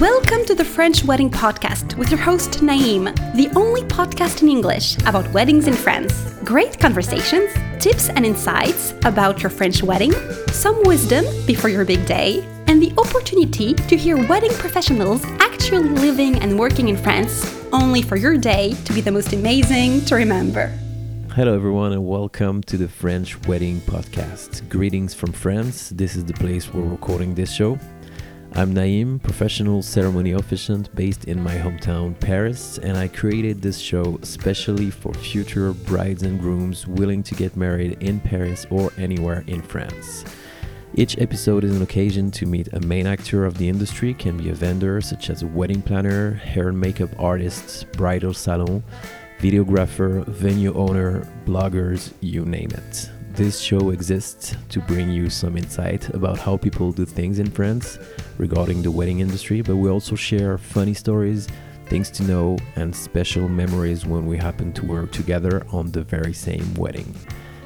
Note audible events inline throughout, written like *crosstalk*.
Welcome to the French Wedding Podcast with your host Naïm, the only podcast in English about weddings in France. Great conversations, tips and insights about your French wedding, some wisdom before your big day, and the opportunity to hear wedding professionals actually living and working in France, only for your day to be the most amazing to remember. Hello, everyone, and welcome to the French Wedding Podcast. Greetings from France. This is the place we're recording this show. I'm Naïm, professional ceremony officiant based in my hometown, Paris, and I created this show especially for future brides and grooms willing to get married in Paris or anywhere in France. Each episode is an occasion to meet a main actor of the industry, can be a vendor such as a wedding planner, hair and makeup artist, bridal salon, videographer, venue owner, bloggers, you name it. This show exists to bring you some insight about how people do things in France regarding the wedding industry, but we also share funny stories, things to know, and special memories when we happen to work together on the very same wedding.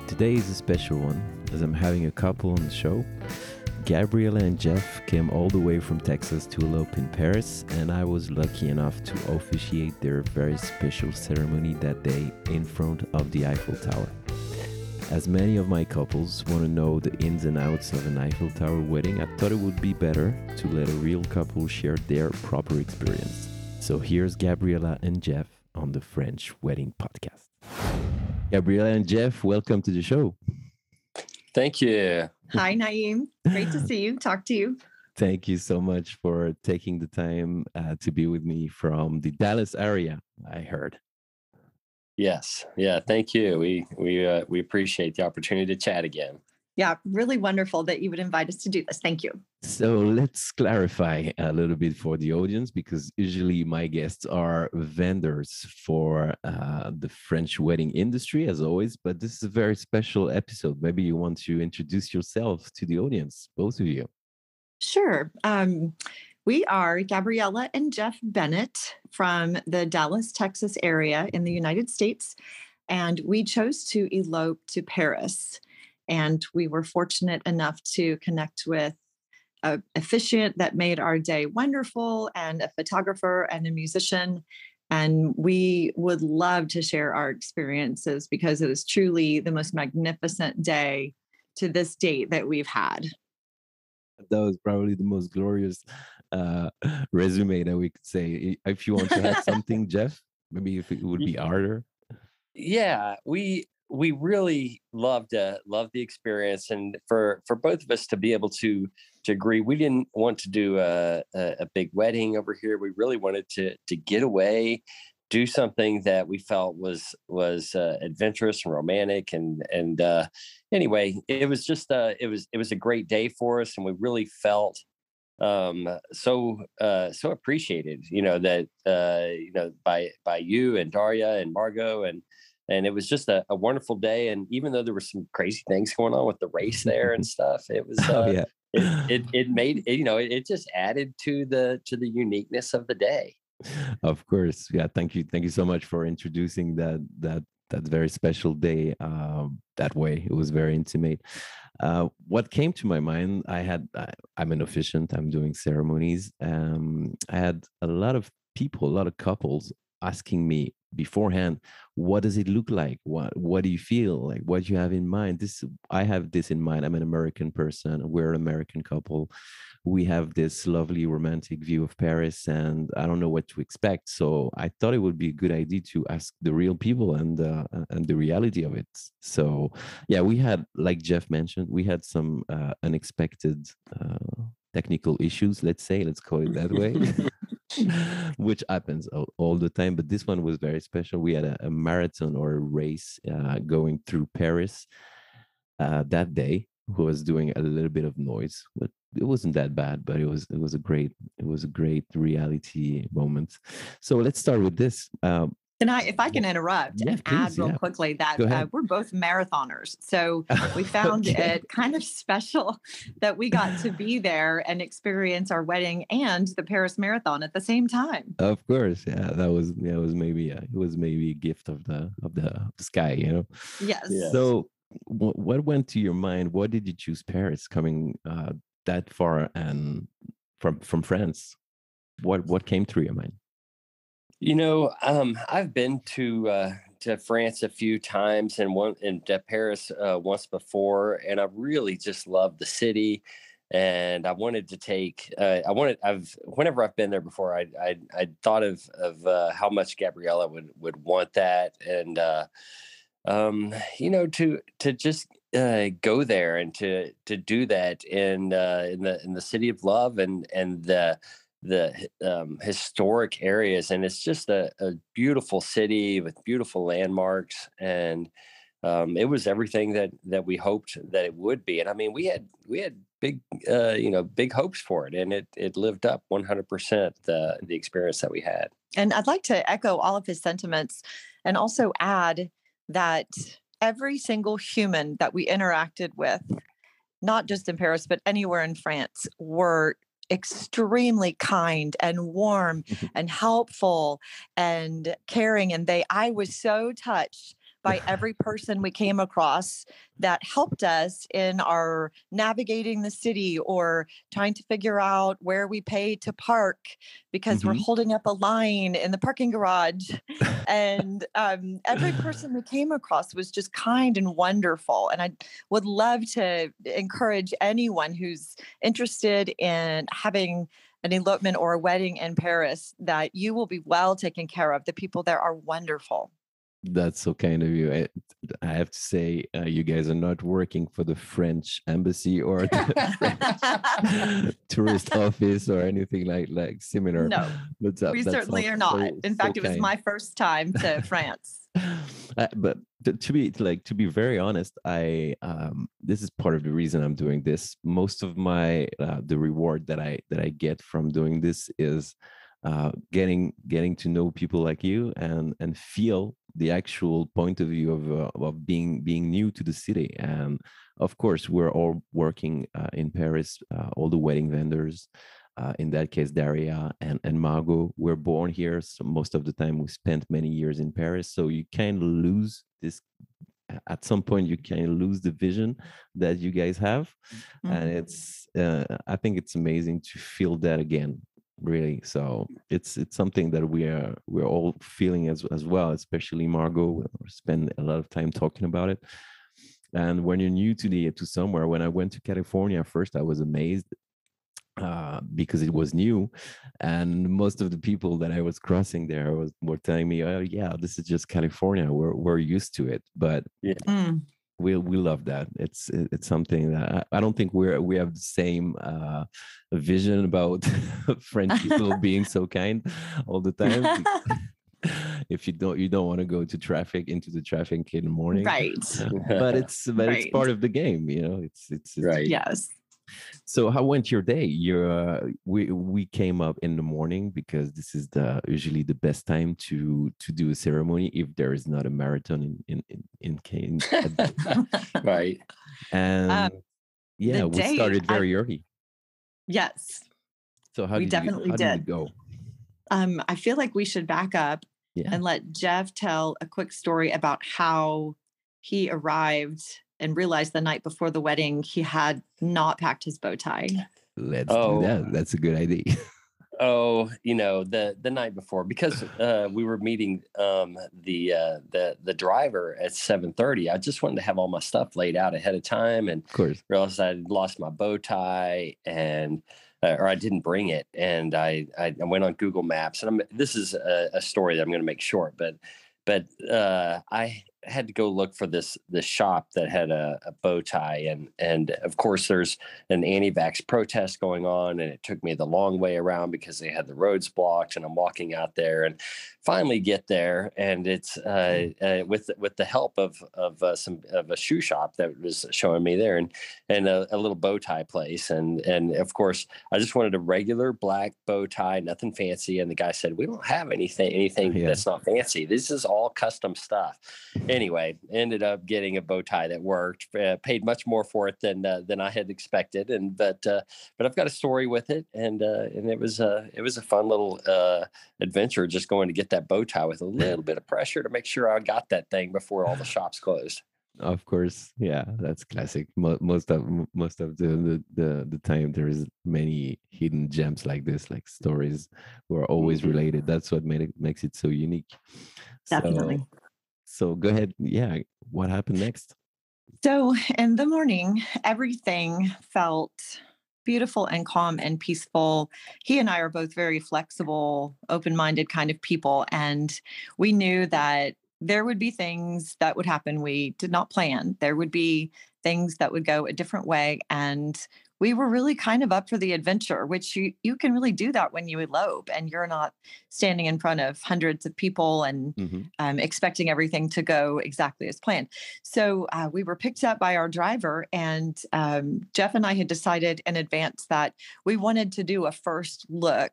Today is a special one as I'm having a couple on the show. Gabriella and Jeff came all the way from Texas to elope in Paris, and I was lucky enough to officiate their very special ceremony that day in front of the Eiffel Tower. As many of my couples want to know the ins and outs of an Eiffel Tower wedding, I thought it would be better to let a real couple share their proper experience. So here's Gabriella and Jeff on the French Wedding Podcast. Gabriella and Jeff, welcome to the show. Thank you. Hi, Naïm. Great to see you, talk to you. Thank you so much for taking the time uh, to be with me from the Dallas area, I heard. Yes. Yeah. Thank you. We we uh, we appreciate the opportunity to chat again. Yeah, really wonderful that you would invite us to do this. Thank you. So let's clarify a little bit for the audience because usually my guests are vendors for uh, the French wedding industry, as always. But this is a very special episode. Maybe you want to introduce yourself to the audience, both of you. Sure. Um, we are Gabriella and Jeff Bennett from the Dallas, Texas area in the United States. And we chose to elope to Paris. And we were fortunate enough to connect with a officiant that made our day wonderful and a photographer and a musician. And we would love to share our experiences because it was truly the most magnificent day to this date that we've had. That was probably the most glorious uh, *laughs* resume that we could say. If you want to add something, *laughs* Jeff, maybe if it would be harder. Yeah, we we really loved uh, loved the experience, and for for both of us to be able to to agree, we didn't want to do a, a, a big wedding over here. We really wanted to to get away, do something that we felt was was uh, adventurous and romantic, and and uh, anyway, it was just uh, it was it was a great day for us, and we really felt um so uh so appreciated you know that uh you know by by you and daria and margot and and it was just a, a wonderful day and even though there were some crazy things going on with the race there and *laughs* stuff it was Oh uh yeah. it, *laughs* it it made it, you know it, it just added to the to the uniqueness of the day of course yeah thank you thank you so much for introducing that that that very special day um, that way. It was very intimate. Uh, what came to my mind i had I, i'm an officiant i'm doing ceremonies um, i had a lot of people a lot of couples asking me beforehand what does it look like what what do you feel like what do you have in mind this i have this in mind i'm an american person we're an american couple we have this lovely romantic view of Paris, and I don't know what to expect. So I thought it would be a good idea to ask the real people and uh, and the reality of it. So yeah, we had, like Jeff mentioned, we had some uh, unexpected uh, technical issues. Let's say, let's call it that way. *laughs* *laughs* *laughs* which happens all, all, the time but this one was very special. We had a, a marathon or a race uh, going through paris uh, that day. Who was doing a little bit of noise but it wasn't that bad but it was it was a great it was a great reality moment. So let's start with this. Um, Can I, if I can interrupt Yeah, and add real yeah. quickly that uh, we're both marathoners. So we *laughs* found Okay. it kind of special *laughs* that we got to be there and experience our wedding and the Paris Marathon at the same time. Of course, yeah, that was yeah, was maybe uh, it was maybe a gift of the of the, of the sky, you know. Yes. Yeah. So, wh- what went to your mind? What did you choose Paris, coming uh, that far and from from France? what what came through your mind? You know, um, I've been to uh, to France a few times and one to Paris uh, once before, and I really just love the city. And I wanted to take. Uh, I wanted. I've whenever I've been there before, I I I thought of of uh, how much Gabriella would would want that, and uh, um, you know, to to just uh, go there and to to do that in uh, in the in the city of love and and the the um, historic areas, and it's just a, a, beautiful city with beautiful landmarks, and um, it was everything that that we hoped that it would be. And I mean, we had we had big uh, you know big hopes for it, and it it lived up 100 percent the the experience that we had. And I'd like to echo all of his sentiments, and also add that every single human that we interacted with, not just in Paris, but anywhere in France, were extremely kind and warm mm-hmm. and helpful and caring and they i was so touched by *laughs* every person we came across that helped us in our navigating the city or trying to figure out where we pay to park because mm-hmm. we're holding up a line in the parking garage. *laughs* and um, every person we came across was just kind and wonderful. And I would love to encourage anyone who's interested in having an elopement or a wedding in Paris that you will be well taken care of. The people there are wonderful. That's so kind of you. I, I have to say, uh, you guys are not working for the French embassy or *laughs* the *laughs* tourist office or anything like like similar. No, but, uh, we certainly are not. So, In fact, so it was my first time to France. *laughs* Uh, but to, to, be like to be very honest, I um, this is part of the reason I'm doing this. Most of my uh, the reward that I that I get from doing this is uh, getting getting to know people like you and and feel the actual point of view of uh, of being being new to the city. And of course we're all working uh, in paris uh, all the wedding vendors uh, in that case daria and and margot were born here so most of the time we spent many years in paris. So you kind of lose this at some point you kind of lose the vision that you guys have. Mm-hmm. and it's uh, i think it's amazing to feel that again really. So it's it's something that we are we're all feeling as as well especially margot we spend a lot of time talking about it. And when you're new to the to somewhere when i went to california first i was amazed uh, because it was new and most of the people that i was crossing there was were telling me oh yeah this is just california we're, we're used to it. But yeah. Mm we we love that. It's it's something that I, don't think we're we have the same uh, vision about *laughs* French people *laughs* being so kind all the time. *laughs* if you don't you don't want to go to traffic into the traffic in the morning, right? but it's but right. it's part of the game, you know. It's it's, it's right. Yes. So how went your day? Your uh, we we came up in the morning because this is the usually the best time to to do a ceremony if there is not a marathon in in in, in Kane. *laughs* right. And um, yeah, we started very I, early. Yes. So how we did definitely you, how did. did go? Um, I feel like we should back up yeah. and let Jeff tell a quick story about how he arrived and realized the night before the wedding he had not packed his bow tie. Let's oh. do that. That's a good idea. *laughs* oh, you know the the night before because uh, we were meeting um, the uh, the the driver at seven thirty. I just wanted to have all my stuff laid out ahead of time, and of course realized I would lost my bow tie and. Uh, or I didn't bring it, and I, I, I went on Google Maps, and I'm, this is a, a story that I'm going to make short, but but uh, I had to go look for this this shop that had a, a, bow tie and and of course there's an anti-vax protest going on and it took me the long way around because they had the roads blocked and I'm walking out there and finally get there and it's uh, uh, with with the help of of uh, some of a shoe shop that was showing me there and and a, a, little bow tie place and and of course I just wanted a regular black bow tie nothing fancy and the guy said we don't have anything anything yeah. that's not fancy. This is all custom stuff anyway, ended up getting a bow tie that worked. Uh, paid much more for it than uh, than I had expected, and but uh, but I've got a story with it, and uh, and it was uh, it was a fun little uh, adventure just going to get that bow tie with a little bit of pressure to make sure I got that thing before all the *sighs* shops closed. of course yeah that's classic most of most of the, the the the time there is many hidden gems like this like stories who are always Mhm. related that's what made it makes it so unique Definitely. so, so go ahead yeah what happened next So in the morning, everything felt beautiful and calm and peaceful. He and I are both very flexible, open minded kind of people. And we knew that there would be things that would happen we did not plan. There would be things that would go a different way. And we were really kind of up for the adventure, which you, you can really do that when you elope and you're not standing in front of hundreds of people and Mhm. um, expecting everything to go exactly as planned. So uh, we were picked up by our driver, and um, Jeff and I had decided in advance that we wanted to do a first look.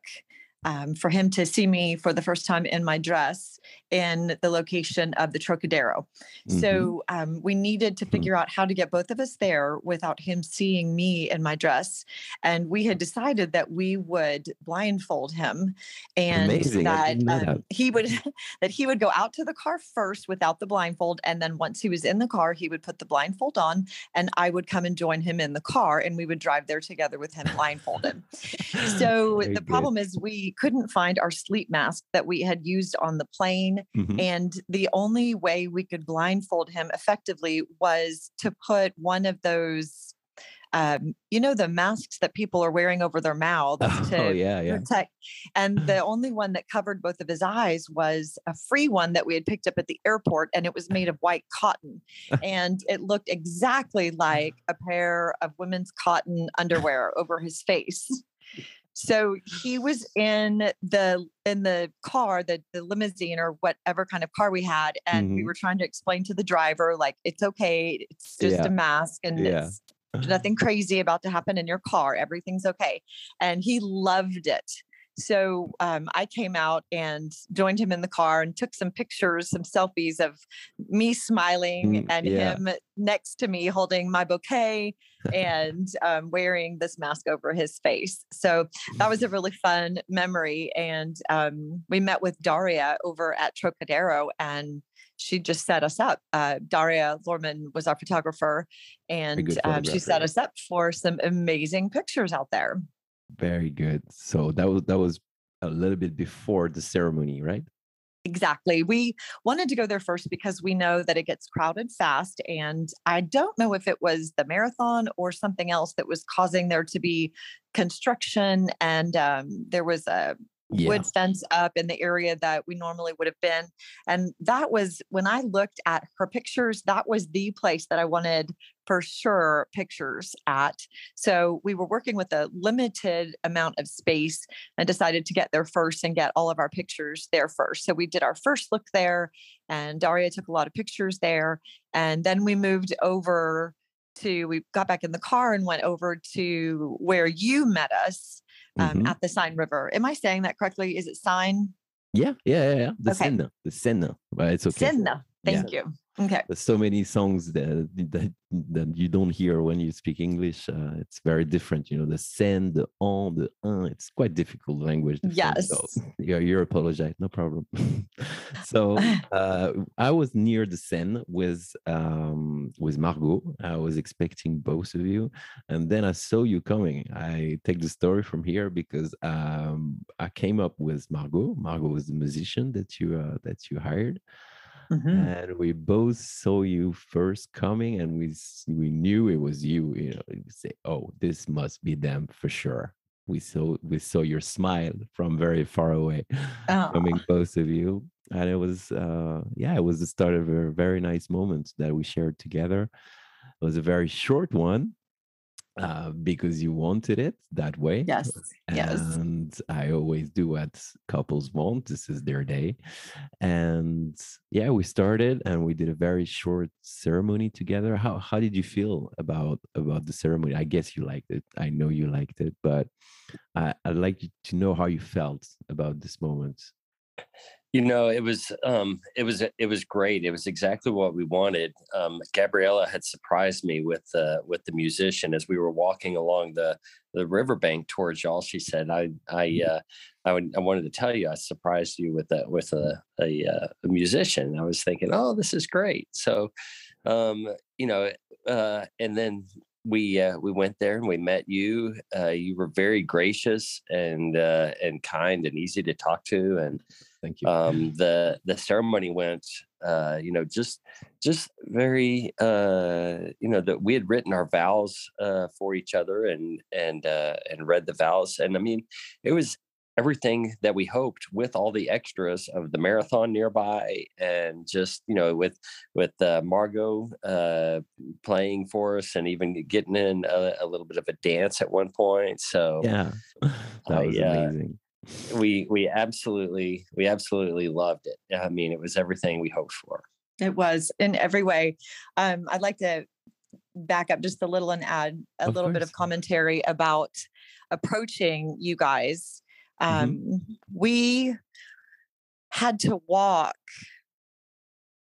Um, for him to see me for the first time in my dress in the location of the Trocadero. Mhm. So um, we needed to Hmm. figure out how to get both of us there without him seeing me in my dress. And we had decided that we would blindfold him and Amazing. That, um, that. he would *laughs* that he would go out to the car first without the blindfold and then once he was in the car he would put the blindfold on and I would come and join him in the car and we would drive there together with him blindfolded. *laughs* So Very the good. problem is we couldn't find our sleep mask that we had used on the plane Mhm. and the only way we could blindfold him effectively was to put one of those um, you know the masks that people are wearing over their *laughs* mouths to oh yeah yeah protect and the only one that covered both of his eyes was a free one that we had picked up at the airport and it was made of white cotton *laughs* and it looked exactly like a pair of women's cotton underwear over his face so he was in the in the car the, the limousine or whatever kind of car we had and we Mhm. were trying to explain to the driver like it's okay it's just Yeah. a mask and Yeah. it's nothing crazy about to happen in your car. Everything's okay. And he loved it. So um, I came out and joined him in the car and took some pictures, some selfies of me smiling Mm, and yeah. him next to me holding my bouquet and um, wearing this mask over his face. So that was a really fun memory. And um, we met with Daria over at Trocadero and she just set us up. Uh, Daria Lorman was our photographer and um, she set us up for some amazing pictures out there. Very good so that was that was a little bit before the ceremony right Exactly. We wanted to go there first because we know that it gets crowded fast. And I don't know if it was the marathon or something else that was causing there to be construction. And um, there was a yeah wood fence up in the area that we normally would have been. And that was when I looked at her pictures, that was the place that I wanted for sure pictures at. So we were working with a limited amount of space and decided to get there first and get all of our pictures there first. So we did our first look there, and Daria took a lot of pictures there. And then we moved over to, we got back in the car and went over to where you met us um, Mhm. at the Seine River. Am I saying that correctly? Is it Seine? yeah yeah yeah, yeah. the Okay. Seine the Seine but it's okay Seine. Yeah. Thank you. Okay. There's so many songs that, *laughs* that that you don't hear when you speak English. Uh, it's very different, you know. The sen, the on, the un. It's quite difficult language. to find, So Yes. *laughs* you're, apologize, no problem. *laughs* so *laughs* uh, I was near the Seine with um, with Margot. I was expecting both of you, and then I saw you coming. I take the story from here because um, I came up with Margot. Margot was the musician that you uh, that you hired Mhm. and we both saw you first coming and we we knew it was you you know we say oh this must be them for sure we saw we saw your smile from very far away *laughs* coming Aw. both of you and it was uh yeah it was the start of a very nice moment that we shared together it was a very short one uh, because you wanted it that way Yes. Yes. and I always do what couples want. This is their day. And yeah, we started and we did a very short ceremony together. How how did you feel about about the ceremony? I guess you liked it. I know you liked it, but I, I'd like you to know how you felt about this moment. You know, it was um, it was it was great. It was exactly what we wanted. Um, Gabriella had surprised me with uh, with the musician as we were walking along the the riverbank towards y'all. She said, "I I uh, I, would, I wanted to tell you I surprised you with a with a a, uh, a musician." I was thinking, "Oh, this is great." So um, you know, uh, and then we uh, we went there and we met you. Uh, you were very gracious and uh, and kind and easy to talk to. And Thank you. um, the the ceremony went, uh, you know, just just very, uh, you know, that we had written our vows uh, for each other and and uh, and read the vows. And I mean, it was everything that we hoped with all the extras of the marathon nearby and just you know with with uh, margot uh, playing for us and even getting in a, a, little bit of a dance at one point. So yeah. *laughs* That was uh, amazing. we we absolutely we absolutely loved it. I mean it was everything we hoped for. It was in every way. Um, i'd like to back up just a little and add a Of little bit of commentary about approaching you guys um, Mhm. we had to walk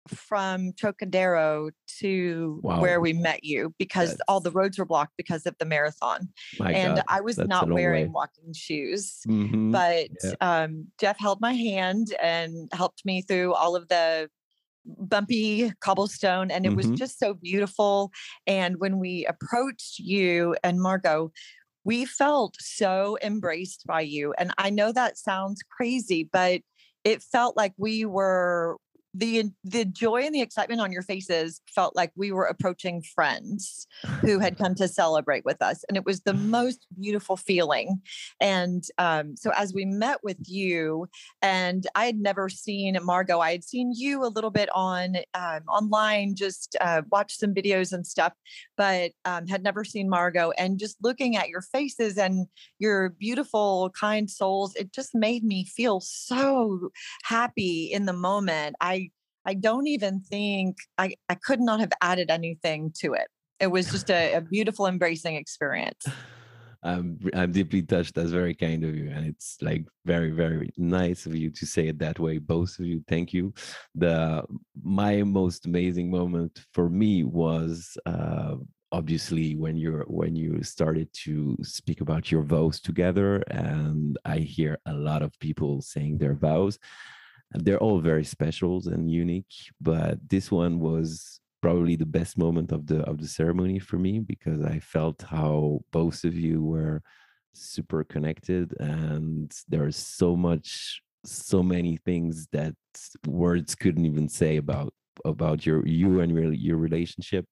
from Trocadero to Wow. where we met you because all the roads were blocked because of the marathon. My and God, I was that's not wearing way. walking shoes. Mhm. But Yeah. um, Jeff held my hand and helped me through all of the bumpy cobblestone and it was Mhm. just so beautiful and when we approached you and margot we felt so embraced by you and i know that sounds crazy but it felt like we were the the joy and the excitement on your faces felt like we were approaching friends who had come to celebrate with us and it was the most beautiful feeling. And um, so as we met with you and i had never seen margot i had seen you a little bit on um, online just uh, watched some videos and stuff but um, had never seen margot and just looking at your faces and your beautiful kind souls it just made me feel so happy in the moment. I i don't even think i i could not have added anything to it it was just a, a *laughs* beautiful embracing experience I'm I'm deeply touched. That's very kind of you, and it's like very very nice of you to say it that way. Both of you, thank you. The my most amazing moment for me was uh, obviously when you're when you started to speak about your vows together, and I hear a lot of people saying their vows. They're all very special and unique, but this one was probably the best moment of the of the ceremony for me because I felt how both of you were super connected and there's so much so many things that words couldn't even say about about your you and your your relationship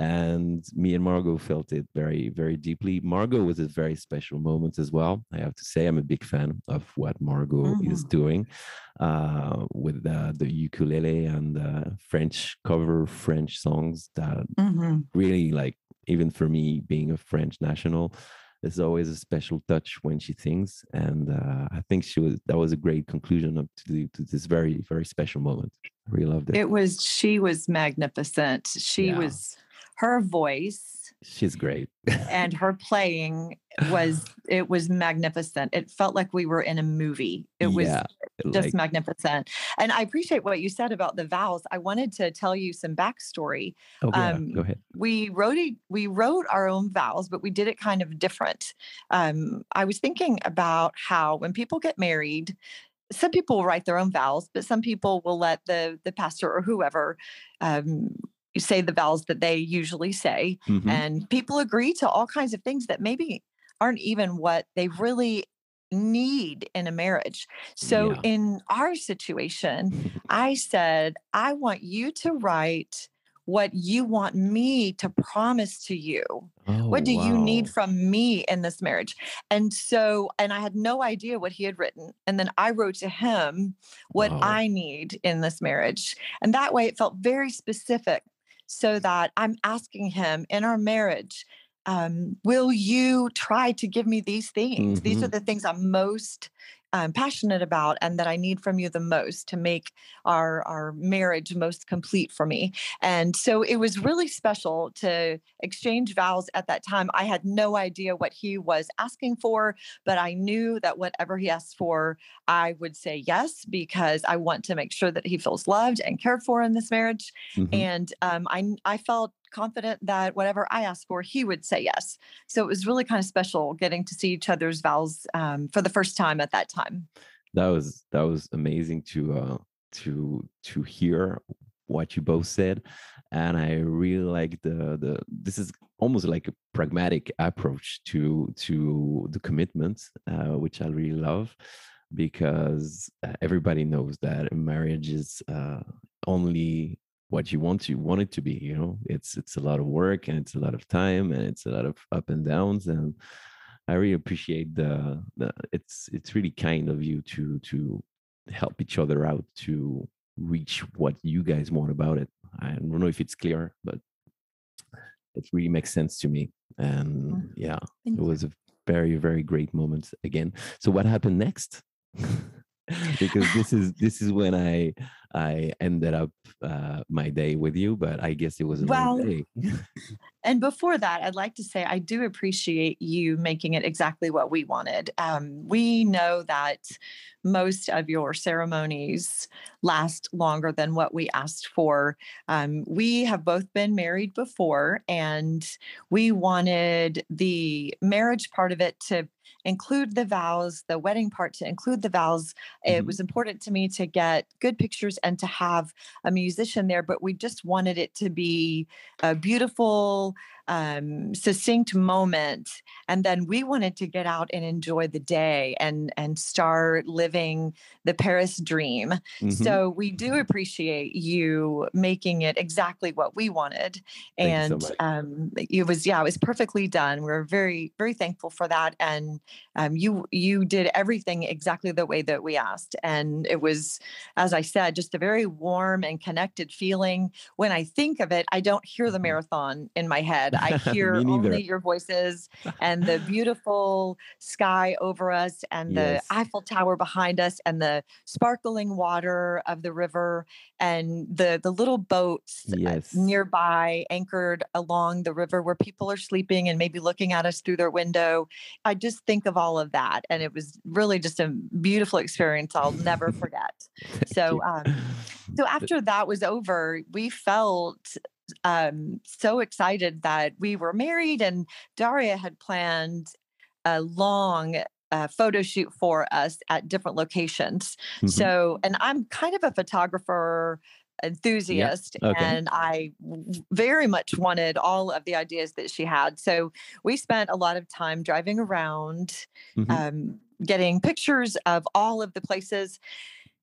and me and Margot felt it very very deeply Margot was a very special moment as well I have to say I'm a big fan of what Margot is doing uh, with uh, the ukulele and uh, French cover French songs that Mhm. really like even for me being a French national there's always a special touch when she sings and uh, I think she was that was a great conclusion up to, the, to this very very special moment I really loved it, It was, she was magnificent. She Yeah. was, her voice she's great and her *laughs* playing was, it was magnificent. It felt like we were in a movie. It was yeah, just like, magnificent. And I appreciate what you said about the vows. I wanted to tell you some backstory. oh, yeah, um, go ahead we wrote it, we wrote our own vows, but we did it kind of different. Um, I was thinking about how when people get married, some people write their own vows, but some people will let the the pastor or whoever um, say the vows that they usually say, Mhm. and people agree to all kinds of things that maybe aren't even what they really need in a marriage. So Yeah. in our situation, I said, I want you to write what you want me to promise to you. oh, what do you need from me in this marriage? And so, and I had no idea what he had written. And then I wrote to him what Wow. I need in this marriage. And that way it felt very specific so that I'm asking him in our marriage, um, will you try to give me these things? These are Mhm. the things I'm most um, passionate about and that I need from you the most to make our our marriage most complete for me. And so it was really special to exchange vows at that time. I had no idea what he was asking for, but I knew that whatever he asked for, I would say yes because I want to make sure that he feels loved and cared for in this marriage. Mhm. And um, I I felt confident that whatever I asked for, he would say yes. So it was really kind of special getting to see each other's vows um, for the first time at that time. that was that was amazing to uh to to hear what you both said and I really like the the. This is almost like a pragmatic approach to to the commitment, uh, which I really love because uh, everybody knows that marriage is uh, only what you want to want it to be you know? It's it's a lot of work and it's a lot of time and it's a lot of up and downs and i really appreciate the, the it's it's really kind of you to to help each other out to reach what you guys want about it. I don't know if it's clear but it really makes sense to me and mm. yeah Thank it was a very very great moment again. So what happened next? *laughs* Because this is this is when I I ended up uh, my day with you, but I guess it was a well, *laughs* and before that, I'd like to say I do appreciate you making it exactly what we wanted. Um, we know that most of your ceremonies last longer than what we asked for. Um, we have both been married before, and we wanted the marriage part of it to include the vows, the wedding part to include the vows. Mm-hmm. It was important to me to get good pictures and to have a musician there, but we just wanted it to be a beautiful, um, succinct moment. And then we wanted to get out and enjoy the day and and start living the Paris dream. Mm-hmm. So we do appreciate you making it exactly what we wanted. Thank and so um, it was yeah, it was perfectly done. We're very very thankful for that. And um, you you did everything exactly the way that we asked. And it was, as I said, just a very warm and connected feeling. When I think of it, I don't hear the mm-hmm. marathon in my head. I *laughs* hear only your voices and the *laughs* beautiful sky over us and yes. the Eiffel Tower behind us and the sparkling water of the river and the the little boats uh, yes. nearby anchored along the river where people are sleeping and maybe looking at us through their window. I just think of all of that and it was really just a beautiful experience I'll never *laughs* forget. so um, *sighs* so after that was over, we felt um, so excited that we were married, and Daria had planned a long uh, photo shoot for us at different locations. Mm-hmm. So, and I'm kind of a photographer enthusiast yep. okay. and I very much wanted all of the ideas that she had. So we spent a lot of time driving around, mm-hmm. um, getting pictures of all of the places.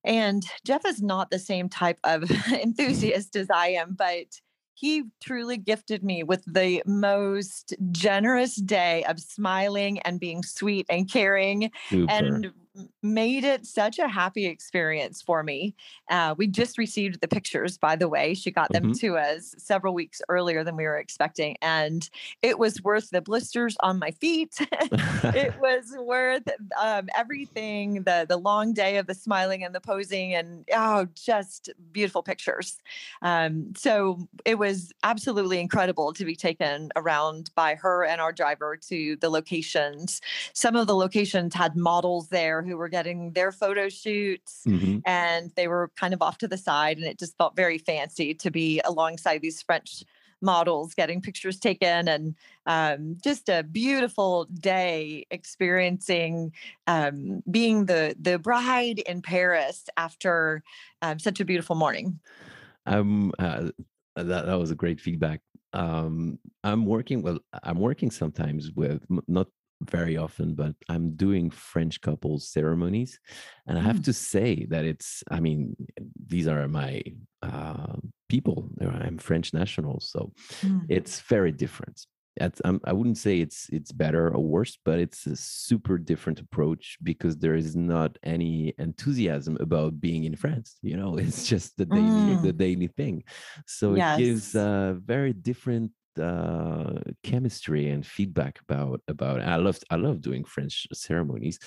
And Jeff is not the same type of *laughs* enthusiast as I am, but he truly gifted me with the most generous day of smiling and being sweet and caring Super. and made it such a happy experience for me. Uh, we just received the pictures, by the way. She got them mm-hmm. to us several weeks earlier than we were expecting. And it was worth the blisters on my feet. *laughs* it *laughs* was worth um, everything the, the long day of the smiling and the posing, and oh, just beautiful pictures. Um, so it was absolutely incredible to be taken around by her and our driver to the locations. Some of the locations had models there who were getting their photo shoots mm-hmm. and they were kind of off to the side and it just felt very fancy to be alongside these french models getting pictures taken and um, just a beautiful day experiencing um, being the the bride in paris after um, such a beautiful morning um uh, that, that was a great feedback um i'm working well i'm working sometimes with not very often, but I'm doing French couples ceremonies. And I have mm. to say that it's, I mean, these are my uh, people. I'm French national. So mm. it's very different. Um, I wouldn't say it's it's better or worse, but it's a super different approach because there is not any enthusiasm about being in France. You know, *laughs* it's just the daily mm. the daily thing. So yes. it gives a very different uh, chemistry and feedback about about. I love I love doing French ceremonies,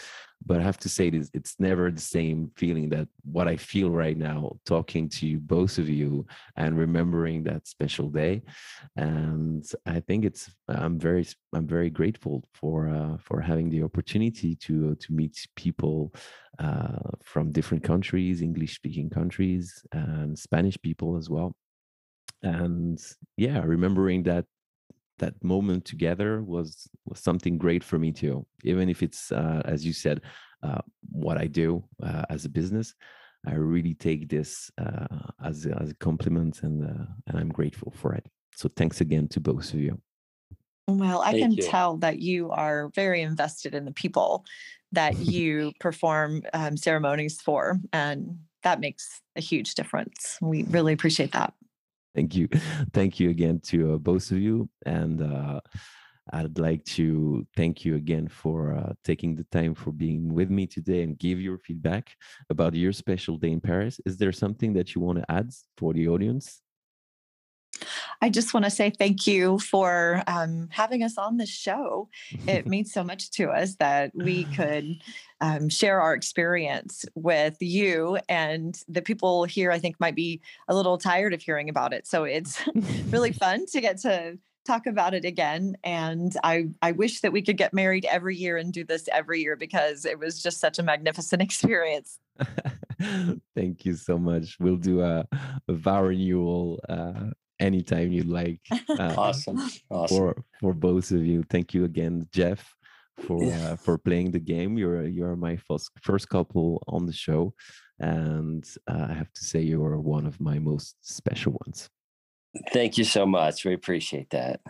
but I have to say this: it's never the same feeling that what I feel right now talking to you, both of you, and remembering that special day. And I think it's I'm very I'm very grateful for uh, for having the opportunity to to meet people uh, from different countries, English speaking countries, and Spanish people as well and yeah remembering that that moment together was was something great for me too even if it's uh, as you said uh, what i do uh, as a business I really take this uh, as a, as a compliment, and uh, and I'm grateful for it. So thanks again to both of you. Well, I Thank can you. tell that you are very invested in the people that *laughs* you perform um, ceremonies for, and that makes a huge difference. We really appreciate that. Thank you, *laughs* thank you again to uh, both of you, and uh, I'd like to thank you again for uh, taking the time for being with me today and give your feedback about your special day in Paris. Is there something that you want to add for the audience? I just want to say thank you for um, having us on this show. It *laughs* means so much to us that we could um, share our experience with you and the people here. I think might be a little tired of hearing about it, so it's *laughs* really *laughs* fun to get to talk about it again. And I I wish that we could get married every year and do this every year because it was just such a magnificent experience. Thank you so much. We'll do a, a vow renewal uh, anytime you like. Uh, Awesome. Awesome. For for both of you, thank you again, Jeff, for Yeah. uh, for playing the game. You're you're my first first couple on the show, and uh, I have to say you are one of my most special ones. Thank you so much. We appreciate that.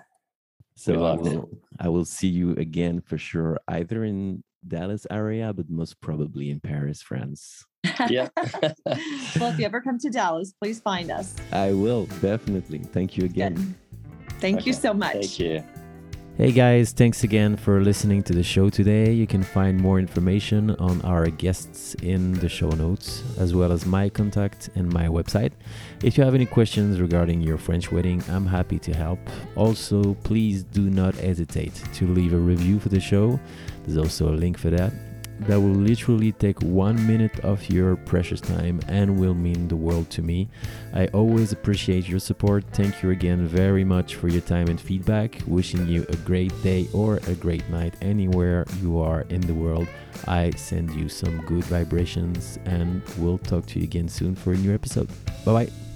So I loved it. will I will see you again for sure, either in Dallas area, but most probably in Paris, France. Yeah. *laughs* well, if you ever come to Dallas, please find us. I will definitely. Thank you again. Good. Thank you so much. Thank you. Hey guys, thanks again for listening to the show today. You can find more information on our guests in the show notes, as well as my contact and my website. If you have any questions regarding your French wedding, I'm happy to help. Also, please do not hesitate to leave a review for the show. There's also a link for that. That will literally take one minute of your precious time and will mean the world to me. I always appreciate your support. Thank you again very much for your time and feedback. Wishing you a great day or a great night anywhere you are in the world. I send you some good vibrations and we'll talk to you again soon for a new episode. Bye bye.